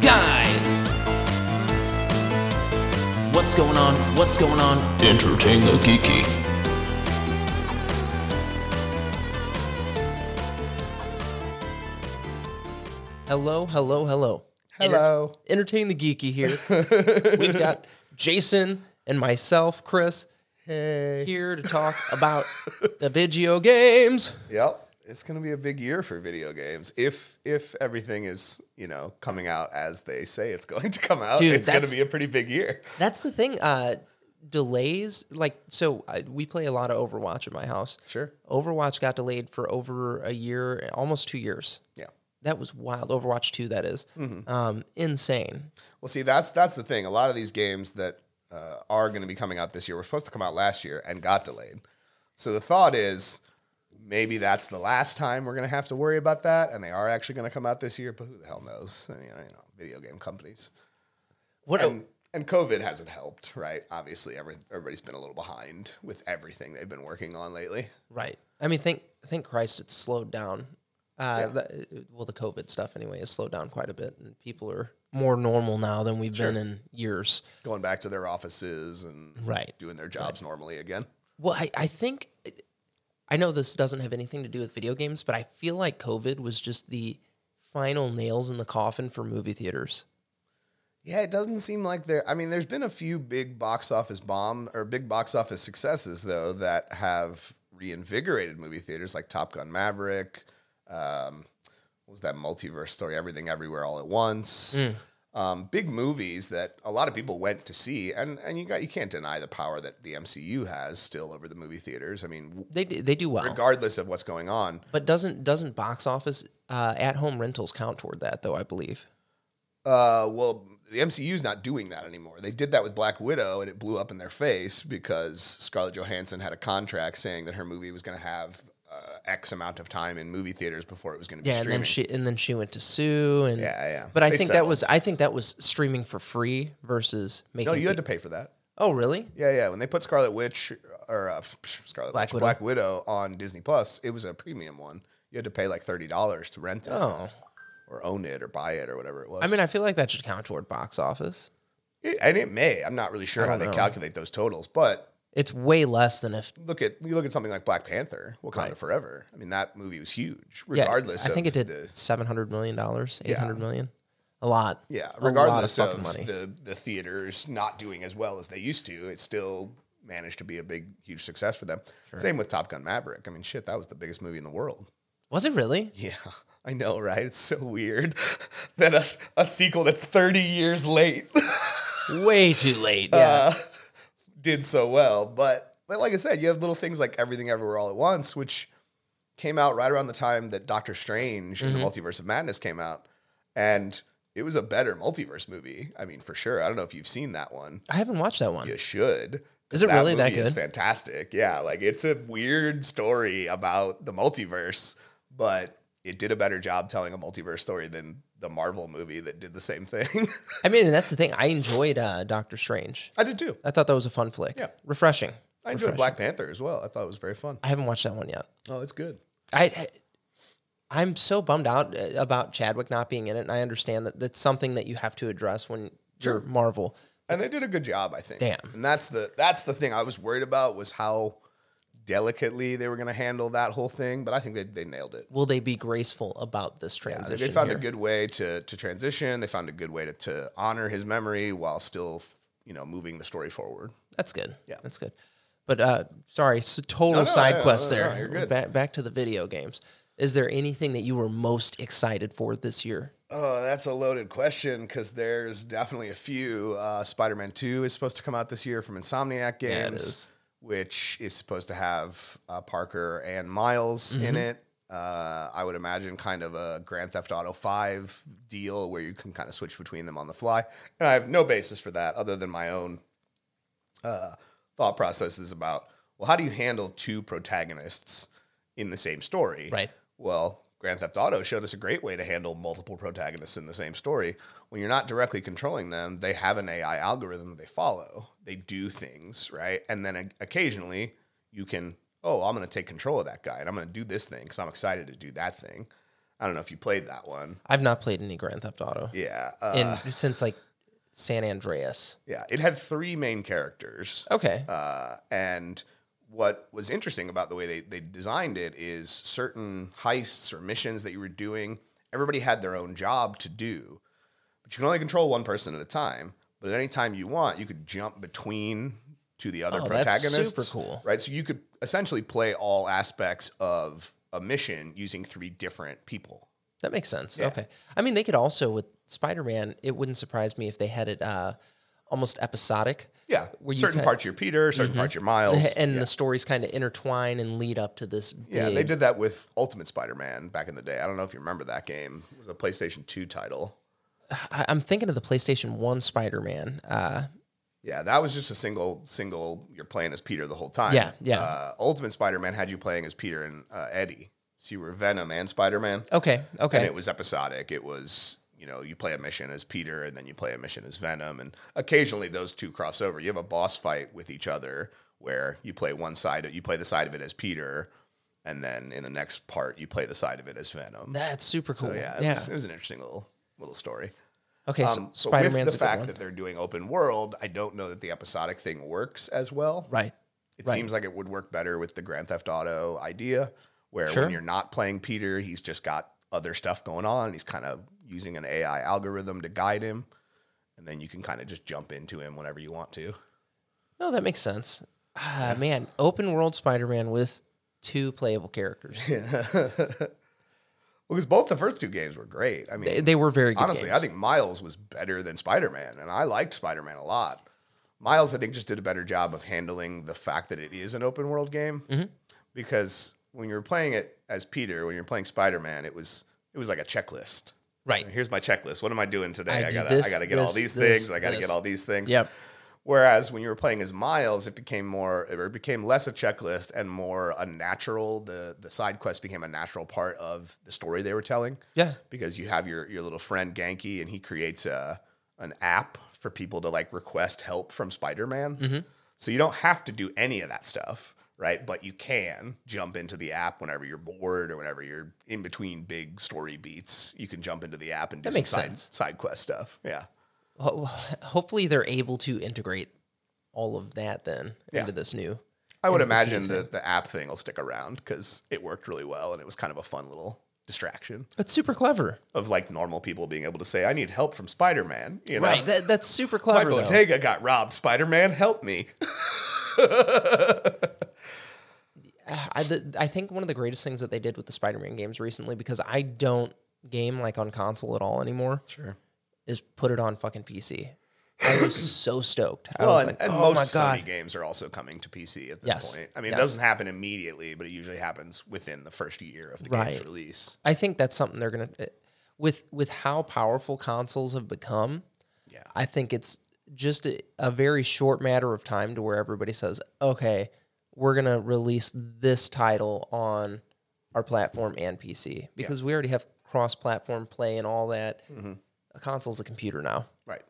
Guys! What's going on? What's going on? Entertain the geeky. Hello, hello, hello. Hello. Entertain the Geeky here. We've got Jason and myself, Chris, Hey. here to talk about the video games. Yep. It's going to be a big year for video games if if everything is, you know, coming out as they say it's going to come out. Dude, it's going to be a pretty big year. That's the thing. Uh, delays, like, so uh, we play a lot of Overwatch at my house. Sure. Overwatch got delayed for over a year, almost two years. Yeah. That was wild. Overwatch 2, that is. Um, insane. Well, see, that's that's the thing. A lot of these games that uh, are going to be coming out this year were supposed to come out last year and got delayed. So the thought is maybe that's the last time we're going to have to worry about that, and they are actually going to come out this year. But who the hell knows? You know, you know video game companies. What? and and COVID hasn't helped, right? Obviously, every, everybody's been a little behind with everything they've been working on lately. Right. I mean, thank thank Christ it's slowed down. Uh, the- well, the COVID stuff anyway has slowed down quite a bit, and people are more normal now than we've been in years. Going back to their offices and Right. doing their jobs normally again. Well, I, I think I know this doesn't have anything to do with video games, but I feel like COVID was just the final nails in the coffin for movie theaters. Yeah, it doesn't seem like there. I mean, there's been a few big box office bomb or big box office successes though that have reinvigorated movie theaters, like Top Gun Maverick. Um, what was that multiverse story? Everything, Everywhere, All at Once. Um, big movies that a lot of people went to see, and and you got you can't deny the power that the MCU has still over the movie theaters. I mean, They do- they do well, regardless of what's going on. but doesn't doesn't box office uh, at home rentals count toward that though? I believe. Uh, well, the MCU's not doing that anymore. They did that with Black Widow, and it blew up in their face because Scarlett Johansson had a contract saying that her movie was going to have uh, X amount of time in movie theaters before it was going to be Yeah, and then she and then she went to sue and Yeah, yeah. But I They think that was. I think that was streaming for free versus making. no, you had to pay for that. oh, really? Yeah, yeah. When they put Scarlet Witch or uh, Scarlet Black Witch, Widow. Black Widow on Disney Plus, it was a premium one. You had to pay like thirty dollars to rent it, Oh, or own it, or buy it, or whatever it was. I mean, I feel like that should count toward box office. It- and it may. I'm not really sure how don't they calculate those totals, but It's way less than if. look at you look at something like Black Panther, Wakanda Right. Forever. I mean, that movie was huge, Yeah, regardless. I think of it did The, seven hundred million dollars, eight hundred million, a lot. yeah, A lot regardless of of, money. the the theaters not doing as well as they used to, it still managed to be a big, huge success for them. Same with Top Gun Maverick. I mean, shit, that was the biggest movie in the world. Was it really? Yeah, I know, right? It's so weird that a, a sequel that's 30 years late Way too late. Yeah. uh, did so well. But but like I said, you have little things like Everything Everywhere All at Once, which came out right around the time that Doctor Strange and the mm-hmm. Multiverse of Madness came out, and it was a better multiverse movie. I mean, for sure. I don't know if you've seen that one. I haven't watched that one. You should. Is it really that movie Is good? fantastic. Yeah, like it's a weird story about the multiverse, but it did a better job telling a multiverse story than the Marvel movie that did the same thing. I mean, and that's the thing. I enjoyed uh, Doctor Strange. I did too. I thought that was a fun flick. Yeah. refreshing. I enjoyed Refreshing. Black Panther as well. I thought it was very fun. I haven't watched that one yet. Oh, it's good. I, I I'm so bummed out uh, about Chadwick not being in it, and I understand that that's something that you have to address when you're Marvel. and they did a good job, I think. Damn. And that's the that's the thing I was worried about was how delicately they were going to handle that whole thing, but I think they, they nailed it. Will they be graceful about this Yeah, transition? they found here? a good way to to transition. They found a good way to, to honor his memory while still, you know, moving the story forward. That's good. Yeah. that's good. But uh, sorry, so total No, no, side yeah, quest no, no, there. you're good. Back back to the video games. Is there anything that you were most excited for this year? Oh, that's a loaded question because there's definitely a few. Uh, Spider Man 2 is supposed to come out this year from Insomniac Yeah, it Games, is. Which is supposed to have uh, Parker and Miles in Mm-hmm. it. Uh, I would imagine kind of a Grand Theft Auto 5 deal where you can kind of switch between them on the fly. And I have no basis for that other than my own uh, thought processes about, well, how do you handle two protagonists in the same story? Right. Well, Grand Theft Auto showed us a great way to handle multiple protagonists in the same story. When you're not directly controlling them, they have an AI algorithm that they follow. They do things, right? And then occasionally you can, oh, I'm going to take control of that guy and I'm going to do this thing because I'm excited to do that thing. I don't know if you played that one. I've not played any Grand Theft Auto Yeah. Uh, in since like San Andreas. yeah. It had three main characters. Okay. Uh, and what was interesting about the way they, they designed it is certain heists or missions that you were doing, everybody had their own job to do, but you can only control one person at a time. But at any time you want, you could jump between to the other Oh, that's protagonists. super cool. Right. So you could essentially play all aspects of a mission using three different people. That makes sense. Yeah. Okay. I mean, they could also with Spider Man. It wouldn't surprise me if they had it uh, almost episodic. Yeah. Where certain parts you're Peter, certain parts you're Miles. and the stories kind of intertwine and lead up to this. Yeah, big, they did that with Ultimate Spider-Man back in the day. I don't know if you remember that game. It was a PlayStation 2 title. I, I'm thinking of the PlayStation One Spider Man. Uh, Yeah, that was just a single single. You're playing as Peter the whole time. Yeah, yeah. Uh, Ultimate Spider-Man had you playing as Peter and uh, Eddie, so you were Venom and Spider-Man, okay. Okay. And it was episodic. It was you know you play a mission as Peter and then you play a mission as Venom, and occasionally those two cross over. You have a boss fight with each other where you play one side, you play the side of it as Peter, and then in the next part you play the side of it as Venom. That's super cool. So yeah, it, yeah. Was, it was an interesting little little story. Okay. So Um, Spider with the fact that they're doing open world, I don't know that the episodic thing works as well. right. It right. seems like it would work better with the Grand Theft Auto idea, where Sure. when you're not playing Peter, he's just got other stuff going on. He's kind of using an AI algorithm to guide him, and then you can kind of just jump into him whenever you want to. No, that makes sense. Ah, man, open world Spider Man with two playable characters. Because both the first two games were great. I mean, They, they were very good. honestly, games. I think Miles was better than Spider Man, and I liked Spider Man a lot. Miles, I think, just did a better job of handling the fact that it is an open world game. Mm-hmm. Because when you were playing it as Peter, when you're playing Spider Man, it was it was like a checklist. Right. Here's my checklist. What am I doing today? I I, gotta this, I gotta get all these this, things. I gotta this. get all these things. Yep. Whereas when you were playing as Miles, it became more, or it became less a checklist and more a natural. The the side quest became a natural part of the story they were telling Yeah. because you have your your little friend Ganke, and he creates a an app for people to like request help from Spider Man. Mm-hmm. So you don't have to do any of that stuff, right? But you can jump into the app whenever you're bored or whenever you're in between big story beats. You can jump into the app and do That some side, side quest stuff. Yeah. Ho- Hopefully, they're able to integrate all of that then Yeah. into this new. I would into this new imagine that the app thing will stick around because it worked really well and it was kind of a fun little distraction That's super clever. of like normal people being able to say, I need help from Spider Man. You know, Right. That, that's super clever. Though. Got robbed. Spider Man, help me. I, the, I think one of the greatest things that they did with the Spider-Man games recently, because I don't game like on console at all anymore, Sure. Is put it on fucking PC. I was so stoked. I Well, was and, like, and oh most Sony games are also coming to PC at this Yes. point. I mean, Yes. it doesn't happen immediately, but it usually happens within the first year of the game's release. I think that's something they're gonna eh, with with how powerful consoles have become. Yeah. I think it's just a, a very short matter of time to where everybody says, okay, we're gonna release this title on our platform and PC because we already have cross-platform play and all that. Mm-hmm. A console's a computer now. Right.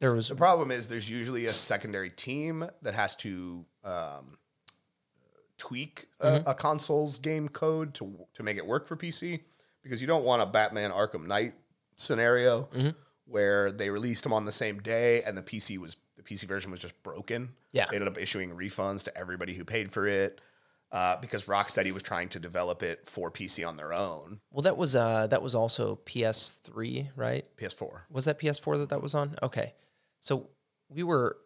There was The problem is there's usually a secondary team that has to um, tweak a, a console's game code to to make it work for PC because you don't want a Batman Arkham Knight scenario where they released them on the same day and the PC was the PC version was just broken. Yeah. they ended up issuing refunds to everybody who paid for it. Uh, because Rocksteady was trying to develop it for PC on their own. well, that was uh that was also PS3, right? PS4. Was that PS4 that that was on? Okay, so we were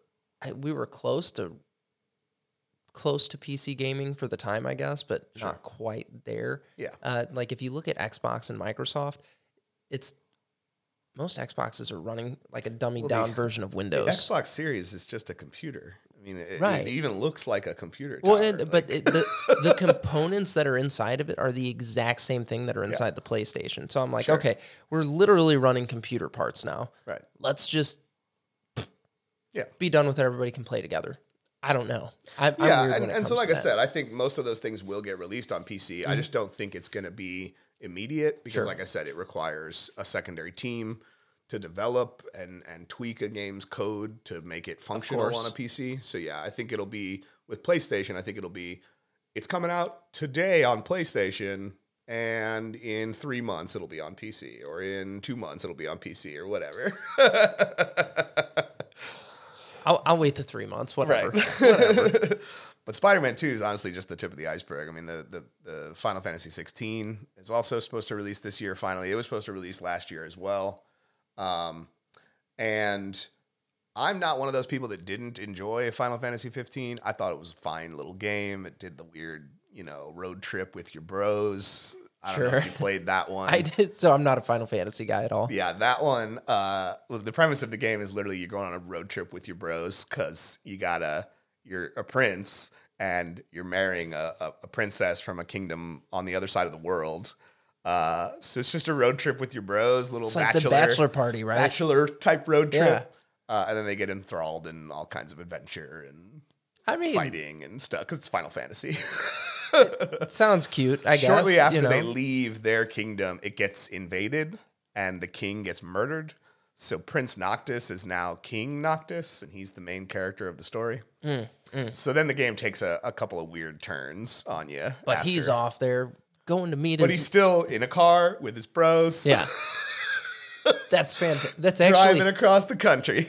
we were close to close to PC gaming for the time, I guess, but not quite there. Yeah. Uh, like if you look at Xbox and Microsoft, it's most Xboxes are running like a dummied down version of The Windows. Xbox Series is just a computer. I mean, it, Right. it even looks like a computer. well, tower. and, Like- but it, the the components that are inside of it are the exact same thing that are inside the PlayStation. So I'm like, Sure. okay, we're literally running computer parts now. right. Let's just Yeah. be done with it. Everybody can play together. I don't know. I, yeah, and, and so like I said, I think most of those things will get released on PC. I mm-hmm. just don't think it's going to be immediate because, Sure. like I said, it requires a secondary team to develop and and tweak a game's code to make it functional on a PC. So yeah, I think it'll be with PlayStation. I think it'll be it's coming out today on PlayStation. and in three months it'll be on PC, or in two months it'll be on PC, or whatever. I'll, I'll wait the three months, whatever. But Spider-Man 2 is honestly just the tip of the iceberg. I mean, the, the the Final Fantasy 16 is also supposed to release this year. Finally, it was supposed to release last year as well. Um, and I'm not one of those people that didn't enjoy Final Fantasy 15. I thought it was a fine little game. It did the weird, you know, road trip with your bros. I don't know if Sure. you played that one. I did, so I'm not a Final Fantasy guy at all. Yeah, that one. Uh, the premise of the game is literally you're going on a road trip with your bros because you gotta you're a prince and you're marrying a, a princess from a kingdom on the other side of the world. Uh, so it's just a road trip with your bros, little It's like bachelor the bachelor party, right? bachelor type road Yeah. trip. Uh, and then they get enthralled in all kinds of adventure and I mean, fighting and stuff because it's Final Fantasy. it sounds cute. I guess. Shortly after you know. they leave their kingdom, it gets invaded and the king gets murdered. So Prince Noctis is now King Noctis, and he's the main character of the story. Mm, So then the game takes a, a couple of weird turns on you. but he's off there going to meet But his. he's still in a car with his bros. yeah. That's fantastic. That's actually Driving across the country.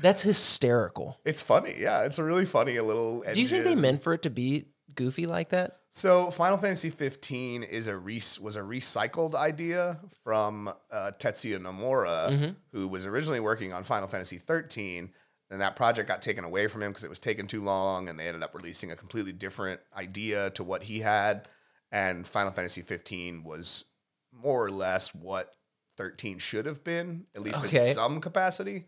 that's hysterical. It's funny. Yeah, it's a really funny little. Do you think they meant for it to be goofy like that? So Final Fantasy 15 is a re- was a recycled idea from uh, Tetsuya Nomura, who was originally working on Final Fantasy 13, and that project got taken away from him because it was taking too long, and they ended up releasing a completely different idea to what he had. And Final Fantasy 15 was more or less what 13 should have been, at least Okay. in some capacity.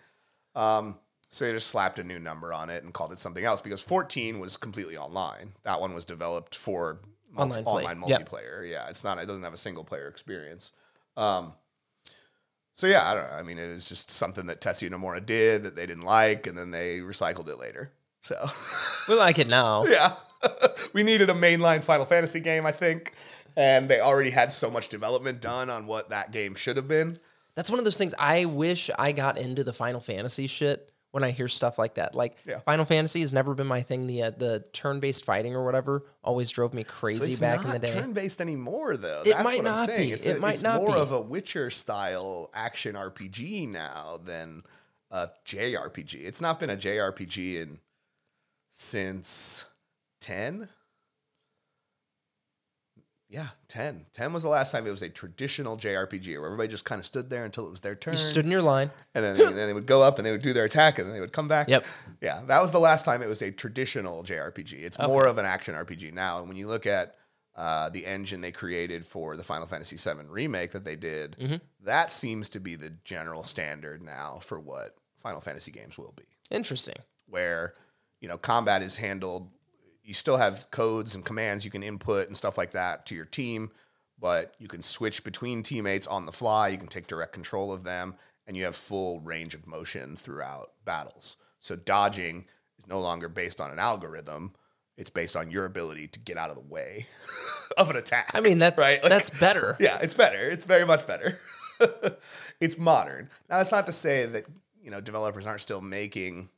Um, so they just slapped a new number on it and called it something else because 14 was completely online. That one was developed for multi- Online online Yep. multiplayer. Yeah, it's not. It doesn't have a single player experience. Um, so yeah, I don't know. I mean, it was just something that Tetsuya Nomura did that they didn't like, and then they recycled it later. So We like it now. yeah, we needed a mainline Final Fantasy game, I think, and they already had so much development done on what that game should have been. That's one of those things I wish I got into the Final Fantasy shit when I hear stuff like that. Like Yeah. Final Fantasy has never been my thing. The uh, the turn based fighting or whatever always drove me So crazy it's back in the day. turn-based anymore, though. It That's might what I'm not saying. be. It's, It a- might it's not more be. of a Witcher style action RPG now than a JRPG. It's not been a JRPG in since ten. Yeah, 10. 10 was the last time it was a traditional JRPG where everybody just kind of stood there until it was their turn. You stood in your line. and then they, then they would go up and they would do their attack and then they would come back. Yep. Yeah, that was the last time it was a traditional JRPG. It's more of an action RPG now. And when you look at uh, the engine they created for the Final Fantasy VII remake that they did, Mm-hmm. that seems to be the general standard now for what Final Fantasy games will be. Interesting. Where you know combat is handled, you still have codes and commands you can input and stuff like that to your team, but you can switch between teammates on the fly. You can take direct control of them, and you have full range of motion throughout battles. So dodging is no longer based on an algorithm; it's based on your ability to get out of the way of an attack. I mean, that's right. Like- that's better. yeah, it's better. It's very much better. it's modern. Now, that's not to say that you know developers aren't still making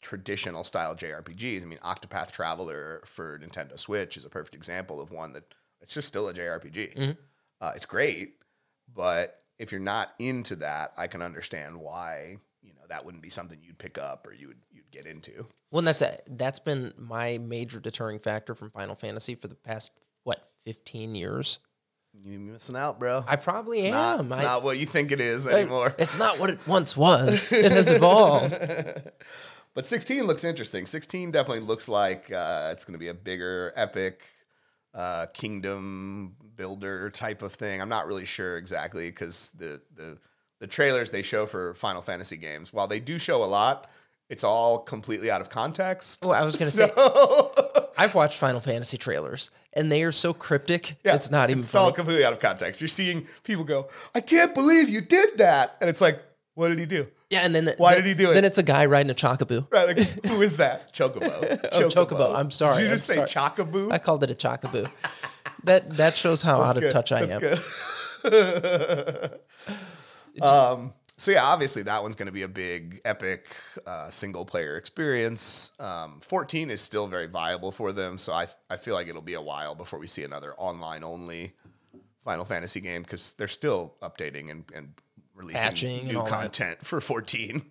traditional style JRPGs. I mean, Octopath Traveler for Nintendo Switch is a perfect example of one that it's just still a JRPG. Uh, it's great, but if you're not into that, I can understand why you know that wouldn't be something you'd pick up or you would you'd get into. Well, and that's a, that's been my major deterring factor from Final Fantasy for the past what fifteen years. You're missing out, bro. I probably it's not, am. it's I- not what you think it is I- anymore. It's not what it once was. It has evolved. But 16 looks interesting. 16 definitely looks like uh, it's going to be a bigger, epic uh, kingdom builder type of thing. I'm not really sure exactly because the, the the trailers they show for Final Fantasy games, while they do show a lot, it's all completely out of context. Well, I was going to say, I've watched Final Fantasy trailers, and they are so cryptic. Yeah, it's not even It's all completely out of context. You're seeing people go, "I can't believe you did that," and it's like, "What did he do?" Yeah, and then Why then- did he do it? Then it's a guy riding a chockaboo. Right? Like, who is that? Chocobo. Oh, Chocobo. I'm sorry, Did you I'm just say sorry. Chocobo? I called it a chockaboo. that that shows how out of touch I That's am. good. um, so yeah, obviously that one's going to be a big, epic uh, single player experience. Um, 14 is still very viable for them, so I I feel like it'll be a while before we see another online only Final Fantasy game because they're still updating and, and releasing Patching and new all that. content for 14.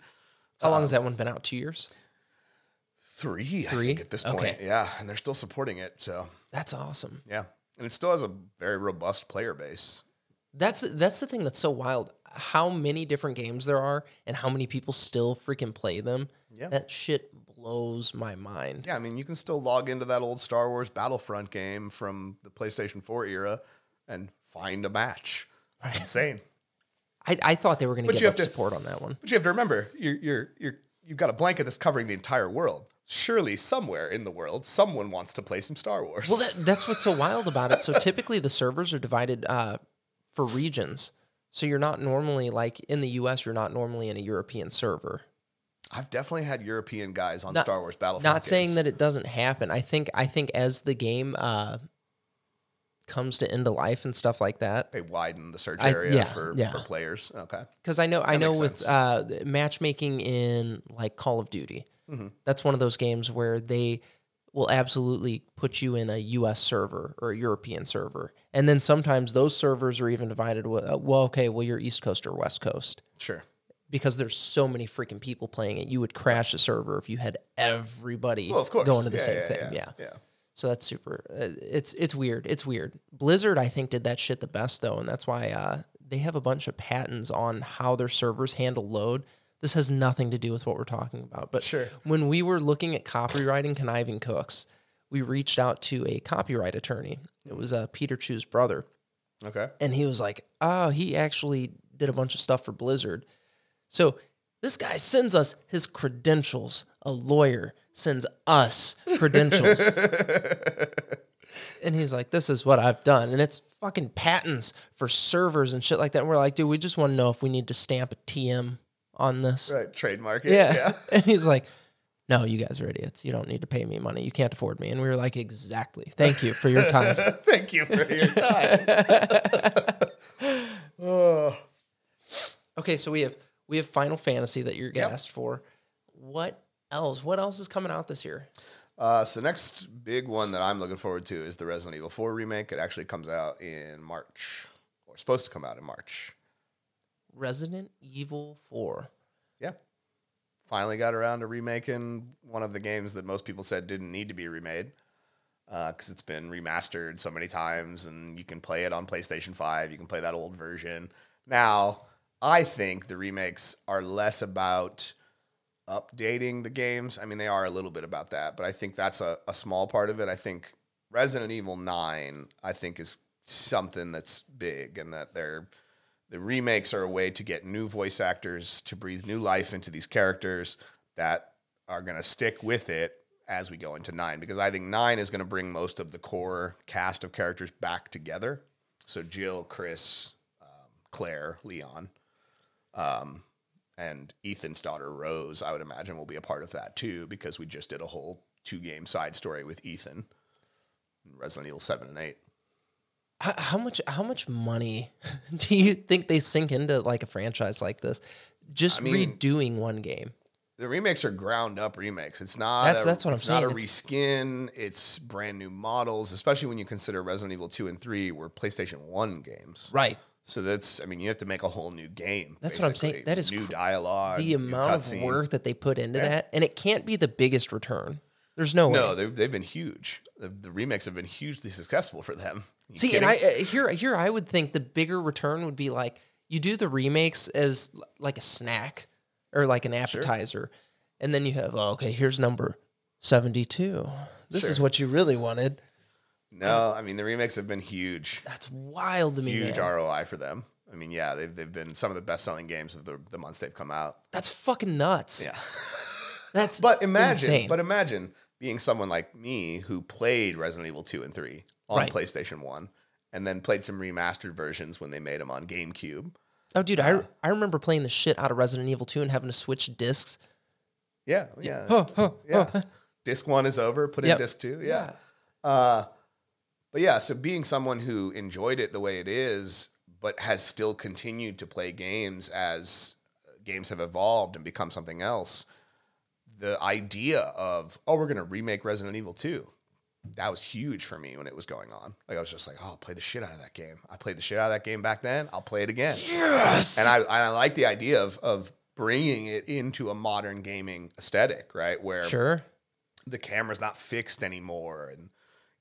How long um, has that one been out? Two years. Three, I Three? think, at this point. Okay. Yeah, and they're still supporting it. So, That's awesome. yeah. And it still has a very robust player base. That's that's the thing that's so wild. How many different games there are, and how many people still freaking play them. Yeah. That shit blows my mind. Yeah, I mean, you can still log into that old Star Wars Battlefront game from the PlayStation 4 era and find a match. It's insane. I, I thought they were going to give up to- support on that one. But you have to remember, you're you're you're you've got a blanket that's covering the entire world. Surely, somewhere in the world, someone wants to play some Star Wars. Well, that, that's what's so wild about it. So typically the servers are divided uh, for regions. So you're not normally like in the U.S. You're not normally in a European server. I've definitely had European guys on Not- Star Wars Battlefront. Not saying that it doesn't happen. I think I think as the game uh, comes to end of life and stuff like that, they widen the search I- area yeah, for, yeah. for players. Okay, because I know I know with uh, matchmaking in like Call of Duty, Mm-hmm. that's one of those games where they will absolutely put you in a U.S. server or a European server, and then sometimes those servers are even divided. With, uh, well, okay, well you're East Coast or West Coast sure. because there's so many freaking people playing it. You would crash the server if you had everybody Well, of course, going to the Yeah, same thing. Yeah, yeah. So that's super. Uh, it's it's weird. It's weird. Blizzard, I think, did that shit the best though, and that's why uh, they have a bunch of patents on how their servers handle load. This has nothing to do with what we're talking about, but Sure. when we were looking at copywriting conniving cooks, we reached out to a copyright attorney. It was uh, Peter Chu's brother, Okay. and he was like, "Oh, he actually did a bunch of stuff for Blizzard." So this guy sends us his credentials. A lawyer sends us credentials. and he's like, "This is what I've done." And it's fucking patents for servers and shit like that. And we're like, "Dude, we just want to know if we need to stamp a TM on this." Right. Trademark it. Yeah. and he's like, "No, you guys are idiots. You don't need to pay me money. You can't afford me." And we were like, "Exactly. Thank you for your time." Thank you for your time. oh. Okay, so we have we have Final Fantasy that you're gassed for. What else? What else is coming out this year? Uh, so next big one that I'm looking forward to is the Resident Evil 4 remake. It actually comes out in March, or supposed to come out in March. Resident Evil 4. Yeah. Finally got around to remaking one of the games that most people said didn't need to be remade because it's been remastered so many times and you can play it on PlayStation 5. You can play that old version. Now, I think the remakes are less about updating the games. I mean, they are a little bit about that, but I think that's a, a small part of it. I think Resident Evil 9, I think, is something that's big and that they're the remakes are a way to get new voice actors to breathe new life into these characters that are going to stick with it as we go into nine because I think nine is going to bring most of the core cast of characters back together. So Jill, Chris, um, Claire, Leon, um, and Ethan's daughter Rose, I would imagine will be a part of that too because we just did a whole two game side story with Ethan, in Resident Evil seven and eight. How, how much how much money do you think they sink into like a franchise like this? Just I mean- redoing one game. the remakes are ground up remakes. It's not. That's- a, that's what I'm it's not a saying. Reskin. It's brand new models, especially when you consider Resident Evil two and three were PlayStation one games. Right. So that's. I mean, you have to make a whole new game. That's what I'm saying. That is new cr- dialogue. The amount of work that they put into that, and it can't be the biggest return. There's no way. No, they've, they've been huge. The, the remakes have been hugely successful for them. You See, kidding? and I uh, here here I would think the bigger return would be like you do the remakes as l- like a snack or like an appetizer, and then you have oh, okay, here's number seventy two. This is what you really wanted. No, I mean the remakes have been huge. That's wild to me. Huge man. ROI for them. I mean, yeah, they've they've been some of the best selling games of the, the months they've come out. That's fucking nuts. Yeah. That's But imagine, insane. but imagine being someone like me who played Resident Evil 2 and 3 on Right. PlayStation 1 and then played some remastered versions when they made them on GameCube. oh, dude, I I remember playing the shit out of Resident Evil two and having to switch discs. Yeah, yeah. Huh, huh, yeah. Disc 1 is over, put in Yep. disc 2. Yeah. Uh but yeah, so being someone who enjoyed it the way it is but has still continued to play games as uh, games have evolved and become something else, the idea of oh, we're going to remake Resident Evil 2 that was huge for me when it was going on. Like I was just like, oh, I'll play the shit out of that game. I played the shit out of that game back then. I'll play it again. Yes. And I, and I like the idea of of bringing it into a modern gaming aesthetic, right? Where Sure. the camera's not fixed anymore, and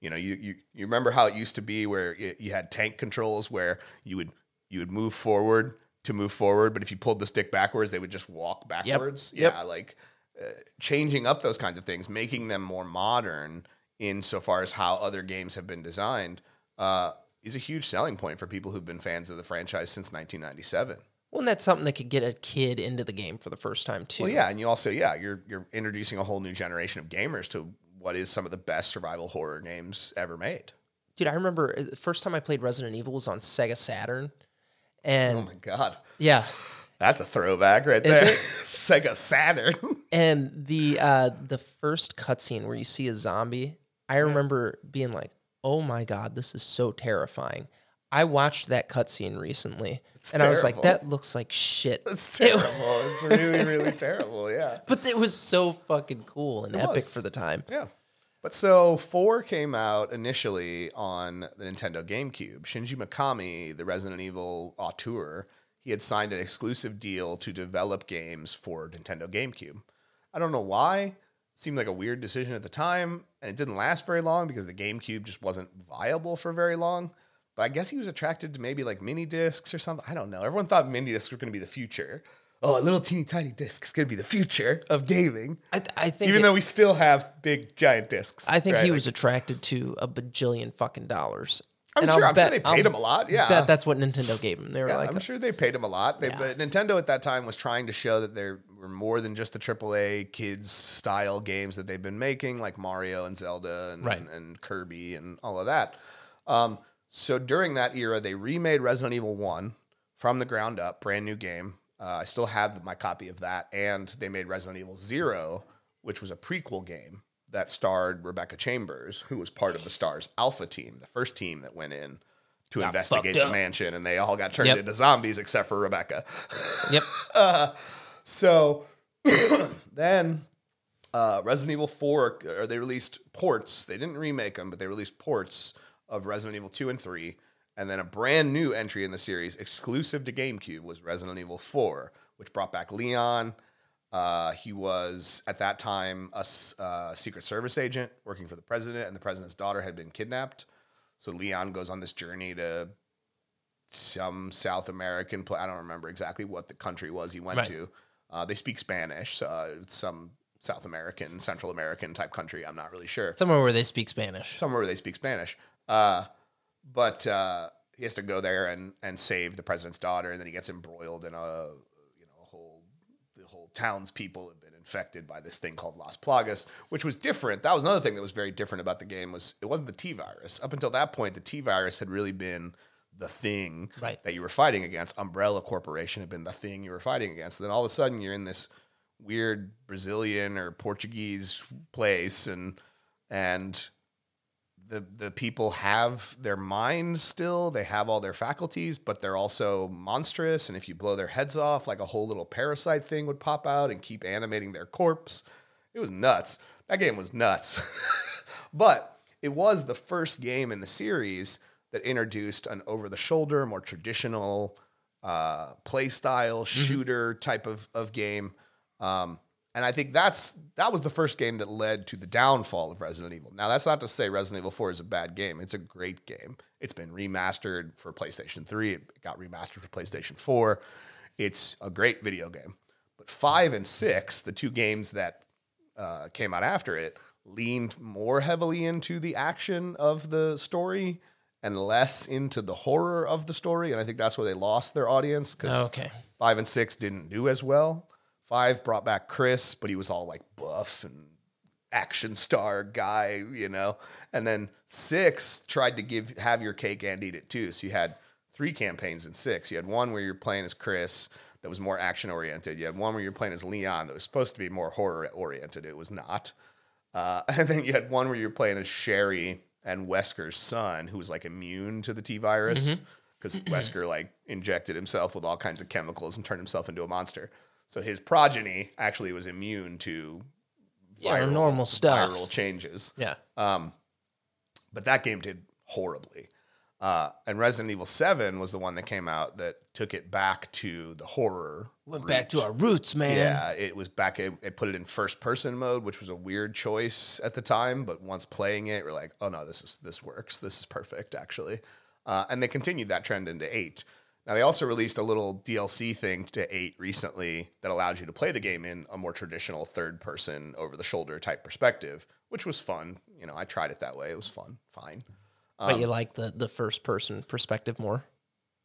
you know, you you you remember how it used to be where you, you had tank controls where you would you would move forward to move forward, but if you pulled the stick backwards, they would just walk backwards. Yep. Yeah, like uh, changing up those kinds of things, making them more modern insofar as how other games have been designed, uh, is a huge selling point for people who've been fans of the franchise since 1997. Well, and that's something that could get a kid into the game for the first time too. Well, yeah, and you also, yeah, you're you're introducing a whole new generation of gamers to what is some of the best survival horror games ever made. Dude, I remember uh, the first time I played Resident Evil was on Sega Saturn. And oh my god, yeah, that's a throwback right there. it? Sega Saturn. and the uh the first cutscene where you see a zombie, I remember being like, "Oh my god, this is so terrifying." I watched that cutscene recently, and I was like, "That looks like shit." It's terrible. it's really, really terrible. Yeah. But it was so fucking cool and epic was. for the time. Yeah. But so four came out initially on the Nintendo GameCube. Shinji Mikami, the Resident Evil auteur, he had signed an exclusive deal to develop games for Nintendo GameCube. I don't know why. It Seemed like a weird decision at the time, and it didn't last very long because the GameCube just wasn't viable for very long. But I guess he was attracted to maybe like mini discs or something. I don't know. Everyone thought mini discs were going to be the future. Oh, a little teeny tiny disc is going to be the future of gaming. I, th- I think Even it- though we still have big giant discs. I think right? he Like, was attracted to a bajillion fucking dollars. I'm And sure. I'll I'm sure they paid I'll him a lot. Yeah. Bet that's what Nintendo gave him. They were Yeah, like, I'm sure they paid him a lot. They, Yeah. But Nintendo at that time was trying to show that there were more than just the AAA kids style games that they've been making, like Mario and Zelda and, Right. and, and Kirby and all of that. Um, so during that era, they remade Resident Evil 1 from the ground up, brand new game. Uh, I still have my copy of that. And they made Resident Evil 0, which was a prequel game that starred Rebecca Chambers, who was part of the Stars Alpha team, the first team that went in to Got investigate the mansion, and they all got turned Yep. into zombies except for Rebecca. "Yep, So then uh, Resident Evil 4, or they released ports. They didn't remake them, but they released ports of Resident Evil 2 and 3. And then a brand new entry in the series, exclusive to GameCube, was Resident Evil 4, which brought back Leon. Uh, he was at that time a uh, Secret Service agent working for the president, and the president's daughter had been kidnapped. So Leon goes on this journey to some South American. Pla- I don't remember exactly what the country was he went Right. to. Uh, they speak Spanish. So uh, some South American, Central American type country. I'm not really sure. somewhere where they speak Spanish." Somewhere where they speak Spanish. Uh, but uh, he has to go there and and save the president's daughter, and then he gets embroiled in a you know a whole the whole townspeople have been infected by this thing called Las Plagas, which was different. That was another thing that was very different about the game was it wasn't the T virus. Up until that point, the T virus had really been the thing Right. that you were fighting against. Umbrella Corporation had been the thing you were fighting against. And then all of a sudden you're in this weird Brazilian or Portuguese place and and the the people have their mind still, they have all their faculties, but they're also monstrous. And if you blow their heads off, like a whole little parasite thing would pop out and keep animating their corpse. It was nuts. That game was nuts. but it was the first game in the series that introduced an over the shoulder, more traditional uh, play style shooter type of, of game. Um, and I think that's that was the first game that led to the downfall of Resident Evil. Now that's not to say Resident Evil 4 is a bad game. It's a great game. It's been remastered for PlayStation 3. It got remastered for PlayStation 4. It's a great video game. But 5 and 6, the two games that uh, came out after it, leaned more heavily into the action of the story and less into the horror of the story. And I think that's where they lost their audience because Okay. five and six didn't do as well. Five brought back Chris, but he was all like buff and action star guy, you know. And then six tried to give have your cake and eat it too. So you had three campaigns in six. You had one where you're playing as Chris that was more action oriented. You had one where you're playing as Leon that was supposed to be more horror oriented. It was not. Uh, and then you had one where you're playing as Sherry and Wesker's son, who was like immune to the T virus because Wesker like injected himself with all kinds of chemicals and turned himself into a monster. So his progeny actually was immune to Yeah, normal stuff. viral changes. Yeah. but that game did horribly. Uh, and Resident Evil 7 was the one that came out that took it back to the horror. Went back to our roots, man. Yeah, it was back. It, it put it in first person mode, which was a weird choice at the time. But once playing it, we're like, oh no, this is this works. This is perfect, actually. Uh, and they continued that trend into eight. Now they also released a little DLC thing to eight recently that allows you to play the game in a more traditional third person, over the shoulder type perspective, which was fun. You know, I tried it that way. It was fun, fine. but you like the the first person perspective more.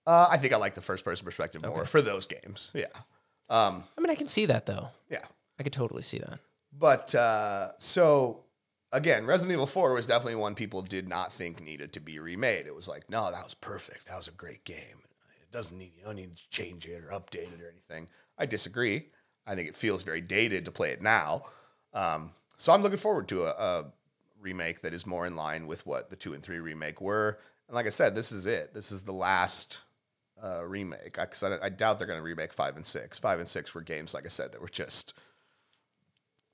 Uh, I think I like the first person perspective more for those games. Yeah, I mean, I can see that though. yeah. I could totally see that. But uh, so again, Resident Evil 4 was definitely one people did not think needed to be remade. It was like, no, that was perfect. That was a great game. Doesn't need you don't need to change it or update it or anything. I disagree. I think it feels very dated to play it now. Um, so I'm looking forward to a, a remake that is more in line with what the two and three remake were. And like I said, this is it. This is the last uh, remake. I, 'cause I, I doubt they're going to remake five and six. Five and six were games, like I said, that were just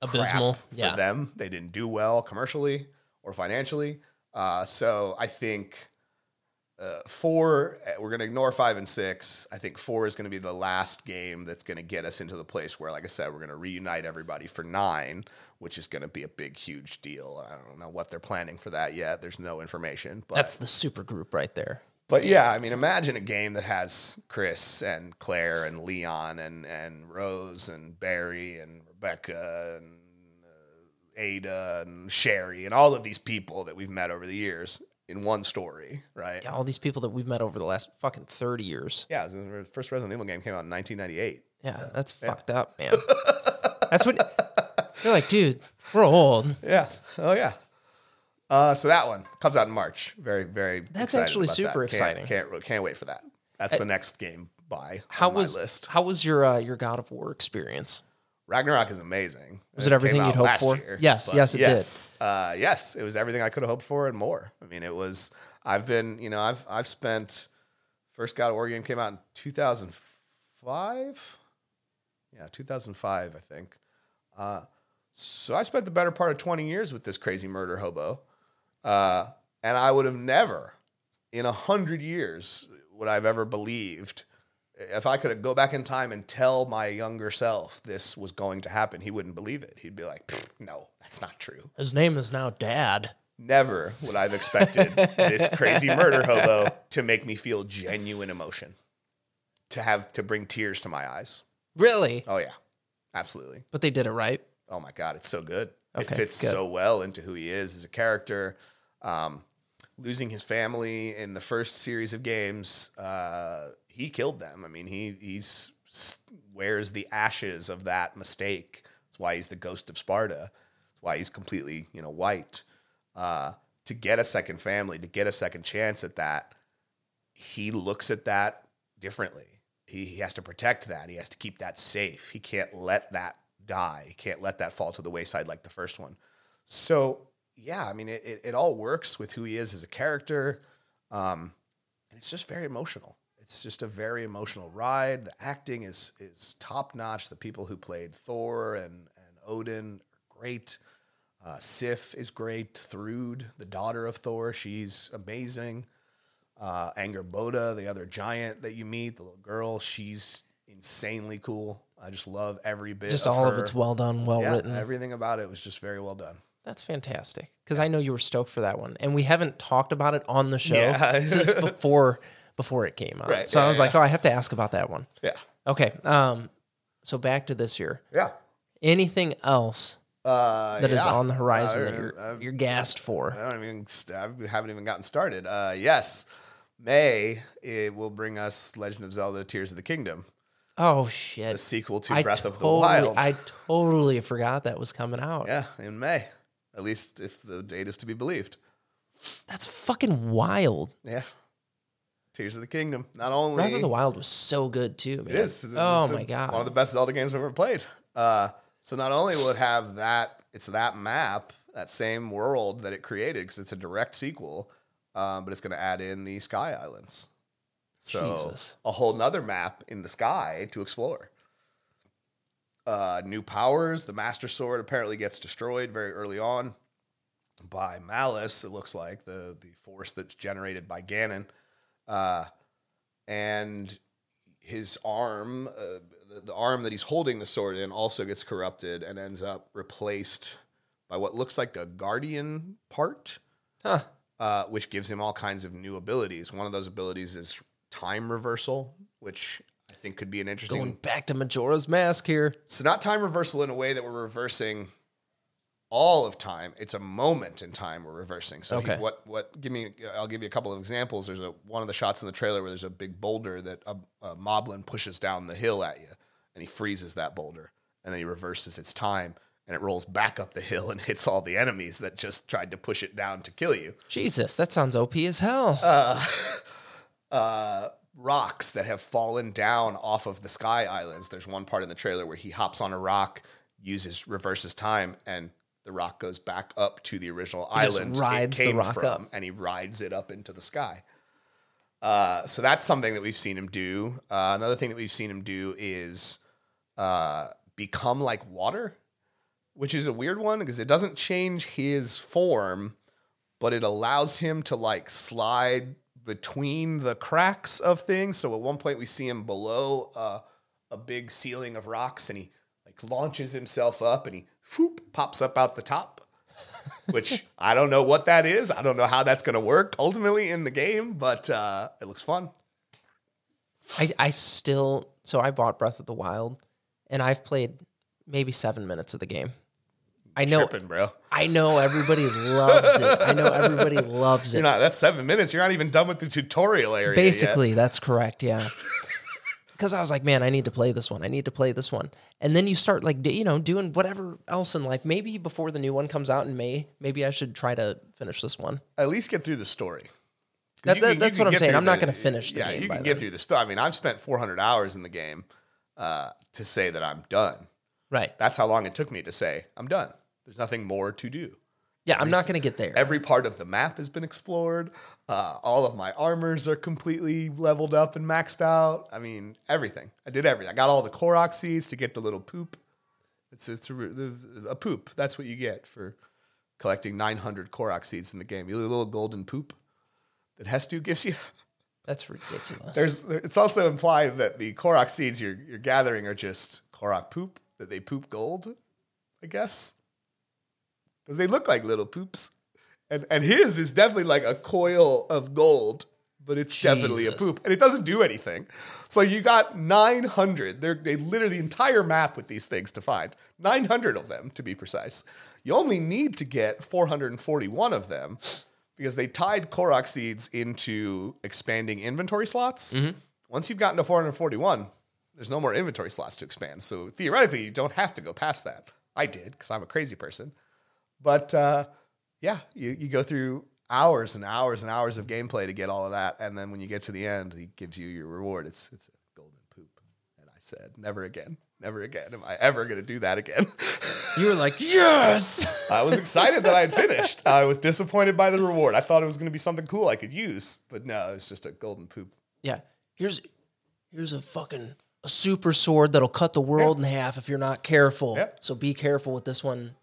Abysmal. crap Yeah. for them. They didn't do well commercially or financially. Uh, so I think uh, four, uh, we're going to ignore five and six. I think four is going to be the last game that's going to get us into the place where, like I said, we're going to reunite everybody for nine, which is going to be a big, huge deal. I don't know what they're planning for that yet. There's no information. But That's the super group right there. but yeah, I mean, imagine a game that has Chris and Claire and Leon and and Rose and Barry and Rebecca and uh, Ada and Sherry and all of these people that we've met over the years in one story, right? Yeah, all these people that we've met over the last fucking 30 years. Yeah, the first Resident Evil game came out in 1998. Yeah, that's fucked up, man. that's what you're like, dude, we're old. Yeah. Oh yeah. Uh, so that one comes out in March. Very, very. That's actually super that. Can't- exciting. Can't, can't wait for that. That's the next game buy How on was my list. how was your uh, your God of War experience? Ragnarok is amazing. Was it everything you'd hoped for? year, Yes, yes, it did. yes, Uh, yes, it was everything I could have hoped for and more. I mean, it was. I've been, you know, I've I've spent. First God of War game came out in 2005. Yeah, 2005, I think. Uh, so I spent the better part of 20 years with this crazy murder hobo, uh, and I would have never, in a hundred years, would I've ever believed if I could go back in time and tell my younger self this was going to happen, he wouldn't believe it. He'd be like, "No, that's not true." His name is now Dad. Never would I've expected this crazy murder hobo to make me feel genuine emotion, to have to bring tears to my eyes. Really? Oh yeah, absolutely. But they did it right. Oh my god, it's so good. it fits good. so well into who he is as a character. Um, losing his family in the first series of games, uh, he killed them. I mean, he he's wears the ashes of that mistake. That's why he's the ghost of Sparta. That's why he's completely you know white. Uh, to get a second family, to get a second chance at that, he looks at that differently. He, he has to protect that. He has to keep that safe. He can't let that die. He can't let that fall to the wayside like the first one. So yeah, I mean, it, it, it all works with who he is as a character. Um, and it's just very emotional. It's just a very emotional ride. The acting is is top notch. The people who played Thor and, and Odin are great. Uh, Sif is great. Thrud, the daughter of Thor, she's amazing. Uh, Angrboda, the other giant that you meet, the little girl, she's insanely cool. I just love every bit. Just of all of it's well done, well Yeah, written. everything about it was just very well done. That's fantastic. Because I know you were stoked for that one, and we haven't talked about it on the show Yeah. since before before it came out. Right, So I was yeah. like, oh, I have to ask about that one. Yeah, Okay. Um. So back to this year. yeah. Anything else Uh, that is yeah. on the horizon Uh, that you're you're gassed for? I don't even. I haven't even gotten started. Uh, yes, May it will bring us Legend of Zelda: Tears of the Kingdom, Oh shit! the sequel to I Breath of the Wild. I totally forgot that was coming out. yeah, in May, at least if the date is to be believed. That's fucking wild. Yeah, Tears of the Kingdom. Not only Breath of the Wild was so good too, man. It is. It's- oh it's a- my god. One of the best Zelda games I've ever played. Uh, so not only will it have that, it's that map, that same world that it created, because it's a direct sequel, um, but it's going to add in the Sky Islands. So Jesus. a whole nother map in the sky to explore. Uh, new powers. The Master Sword apparently gets destroyed very early on. by Malice. It looks like the the force that's generated by Ganon, uh, and his arm, uh, the, the arm that he's holding the sword in, also gets corrupted and ends up replaced by what looks like a guardian part, Huh. uh, which gives him all kinds of new abilities. One of those abilities is time reversal, which I think could be an interesting Going back to Majora's Mask here. so not time reversal in a way that we're reversing all of time. It's a moment in time we're reversing. So he- what what give me I'll give you a couple of examples. There's a one of the shots in the trailer where there's a big boulder that a, a moblin pushes down the hill at you and he freezes that boulder and then he reverses its time and it rolls back up the hill and hits all the enemies that just tried to push it down to kill you. Jesus, that sounds OP as hell. uh, rocks that have fallen down off of the sky islands. There's one part in the trailer where he hops on a rock, uses reverses time, and the rock goes back up to the original just island rides it the came rock from, up. and he rides it up into the sky. Uh, so that's something that we've seen him do. Uh, another thing that we've seen him do is uh, become like water, which is a weird one because it doesn't change his form, but it allows him to like slide between the cracks of things. So at one point we see him below uh, a big ceiling of rocks, and he like launches himself up, and he whoop, pops up out the top. Which I don't know what that is. I don't know how that's going to work ultimately in the game, but uh, it looks fun. I, I still so I bought Breath of the Wild and I've played maybe seven minutes of the game. I know Tripping, bro. I know everybody loves it. I know everybody loves You're it. not. That's seven minutes. You're not even done with the tutorial area. yet. Basically, that's correct. Yeah. Because I was like, man, I need to play this one. I need to play this one. And then you start like, you know, doing whatever else in life. Maybe before the new one comes out in May, maybe I should try to finish this one. at least get through the story. That- that- can- that's what I'm saying. I'm not gonna finish the yeah, game you by can get then. through the story. I mean, I've spent 400 hours in the game uh, to say that I'm done. Right. That's how long it took me to say I'm done. There's nothing more to do. Yeah, I'm not going to get there. Every part of the map has been explored. Uh, all of my armors are completely leveled up and maxed out. I mean, everything. I did everything. I got all the Korok seeds to get the little poop. It's it's a, a poop. That's what you get for collecting 900 Korok seeds in the game. You get a little golden poop that Hestu gives you. That's ridiculous. There's there, it's also implied that the Korok seeds you're you're gathering are just Korok poop that they poop gold, I guess, because they look like little poops, and and his is definitely like a coil of gold, but it's definitely a poop, and it doesn't do anything. So you got 900. They're, they litter the entire map with these things to find 900 of them to be precise. You only need to get 441 of them because they tied Korok seeds into expanding inventory slots. Mm-hmm. Once you've gotten to 441, there's no more inventory slots to expand. So theoretically, you don't have to go past that. I did because I'm a crazy person. But uh, yeah, you, you go through hours and hours and hours of gameplay to get all of that. And then when you get to the end, he gives you your reward. It's, it's a golden poop. And I said, never again. Never again. Am I ever going to do that again? you were like, yes. I was excited that I had finished. I was disappointed by the reward. I thought it was going to be something cool I could use, but no, it's just a golden poop. yeah. Here's here's a fucking a super sword that'll cut the world in half if you're not careful. Yeah. So be careful with this one.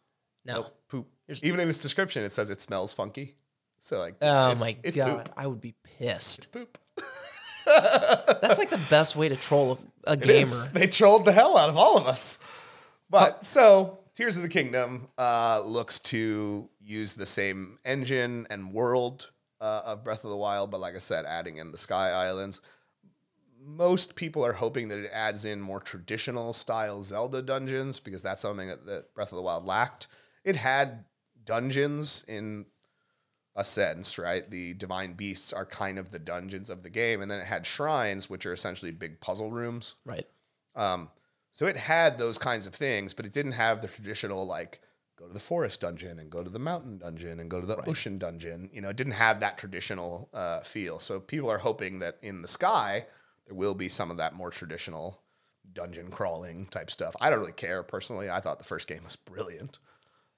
Now. Poop. Even in its description, it says it smells funky. So like, Oh it's, my it's god, poop. I would be pissed. Poop. That's like the best way to troll a, a gamer. They trolled the hell out of all of us. But so Tears of the Kingdom uh, looks to use the same engine and world uh, of Breath of the Wild, but like I said, adding in the Sky Islands. Most people are hoping that it adds in more traditional style Zelda dungeons because that's something that, that Breath of the Wild lacked. It had dungeons in a sense, right? The divine beasts are kind of the dungeons of the game, and then it had shrines, which are essentially big puzzle rooms. right. Um, so it had those kinds of things, but it didn't have the traditional like go to the forest dungeon and go to the mountain dungeon and go to the ocean dungeon. You know, it didn't have that traditional uh, feel. So people are hoping that in the sky there will be some of that more traditional dungeon crawling type stuff. I don't really care personally. I thought the first game was brilliant.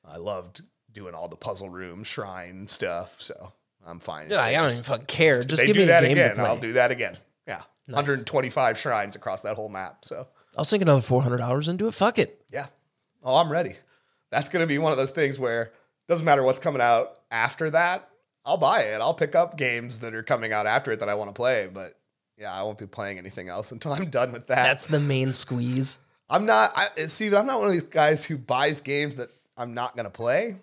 I loved doing all the puzzle room shrine stuff. So I'm fine. Yeah, I don't even fucking care. Just they give do me that game again. I'll do that again. Yeah. 125 shrines across that whole map. So I'll sink another 400 hours into it. Fuck it. yeah. Oh, I'm ready. That's going to be one of those things where doesn't matter what's coming out after that. I'll buy it. I'll pick up games that are coming out after it that I want to play. But yeah, I won't be playing anything else until I'm done with that. That's the main squeeze. I'm not. I see. I'm not one of these guys who buys games that I'm not going to play,